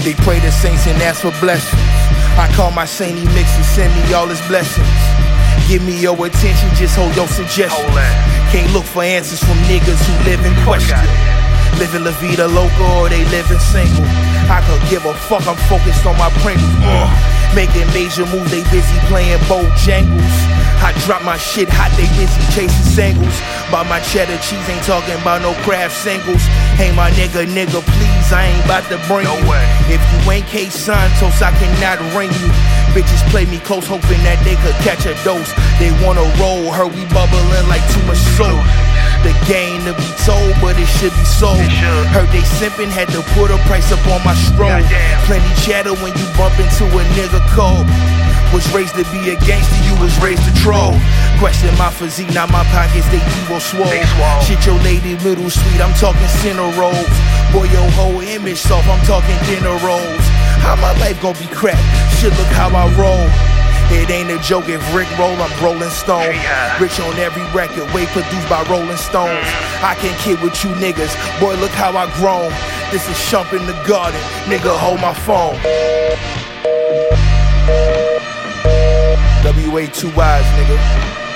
They pray to saints and ask for blessings. I call my sainty mix and send me all his blessings. Give me your attention, just hold your suggestions. Can't look for answers from niggas who live in question. Living La Vida Loca or they living single. I could give a fuck, I'm focused on my Pringles. Uh, making major moves, they busy playing Bojangles. I drop my shit hot, they busy chasing singles. By my cheddar cheese, ain't talking about no Kraft singles. Hey, my nigga, nigga, please, I ain't about to bring No you. way. If you ain't K Santos, I cannot ring you. Bitches play me close, hoping that they could catch a dose. They wanna roll, her we bubbling like too much soap. The game to be told, but it should be sold. Should. Heard they simping, had to put a price up on my stroll. Plenty chatter when you bump into a nigga cold. Was raised to be a gangster, was raised to troll. Question my physique, not my pockets, they evil swole. Shit your lady middle sweet, I'm talking center rolls. Boy, your whole image soft, I'm talking dinner rolls. How my life gon' be cracked? Shit, look how I roll. It ain't a joke if Rick roll, I'm Rolling Stone. Rich on every record, way produced by Rolling Stones. Mm. I can't kid with you niggas, boy, look how I grown. This is Shump in the garden, nigga, hold my phone. WA too wise, nigga.